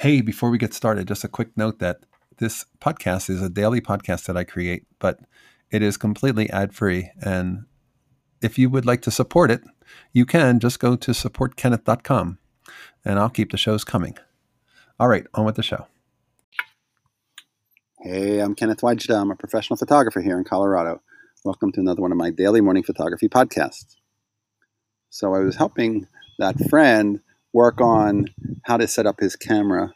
Hey, before we get started, just a quick note that this podcast is a daily podcast that I create, but it is completely ad free. And if you would like to support it, you can just go to supportkenneth.com and I'll keep the shows coming. All right, on with the show. Hey, I'm Kenneth Wajda. I'm a professional photographer here in Colorado. Welcome to another one of my daily morning photography podcasts. So, I was helping that friend work on how to set up his camera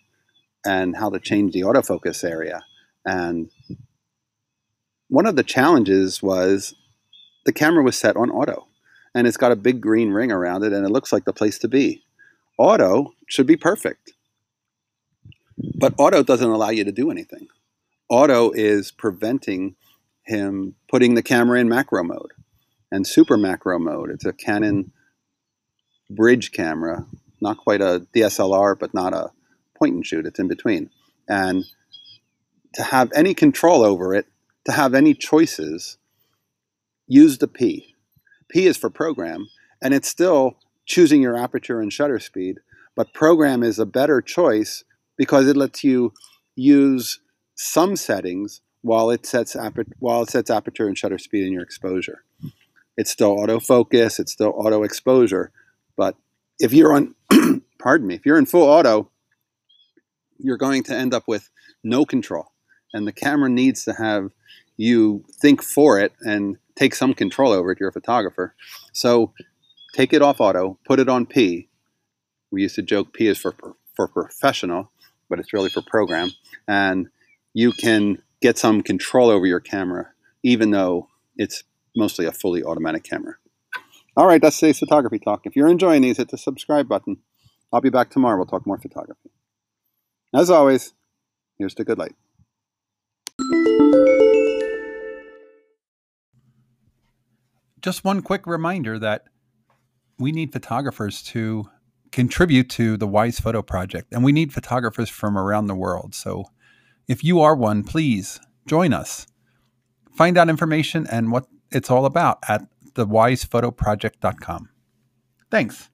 and how to change the autofocus area. And one of the challenges was the camera was set on auto and it's got a big green ring around it and it looks like the place to be. Auto should be perfect. But auto doesn't allow you to do anything. Auto is preventing him putting the camera in macro mode and super macro mode. It's a Canon bridge camera, not quite a DSLR, but not a point and shoot. It's in between. And to have any control over it, to have any choices, use the P. P is for program, and it's still choosing your aperture and shutter speed, but program is a better choice because it lets you use some settings while it sets while it sets aperture and shutter speed in your exposure. It's still autofocus, it's still auto exposure, but if you're on pardon me, if you're in full auto, you're going to end up with no control. And the camera needs to have you think for it and take some control over it. You're a photographer. So take it off auto, put it on P. We used to joke P is for, for professional, but it's really for program. And you can get some control over your camera, even though it's mostly a fully automatic camera. All right, that's today's photography talk. If you're enjoying these, hit the subscribe button. I'll be back tomorrow. We'll talk more photography. As always, here's to good light. Just one quick reminder that we need photographers to contribute to the Wise Photo Project, and we need photographers from around the world. So if you are one, please join us. Find out information and what it's all about at thewisephotoproject.com. Thanks.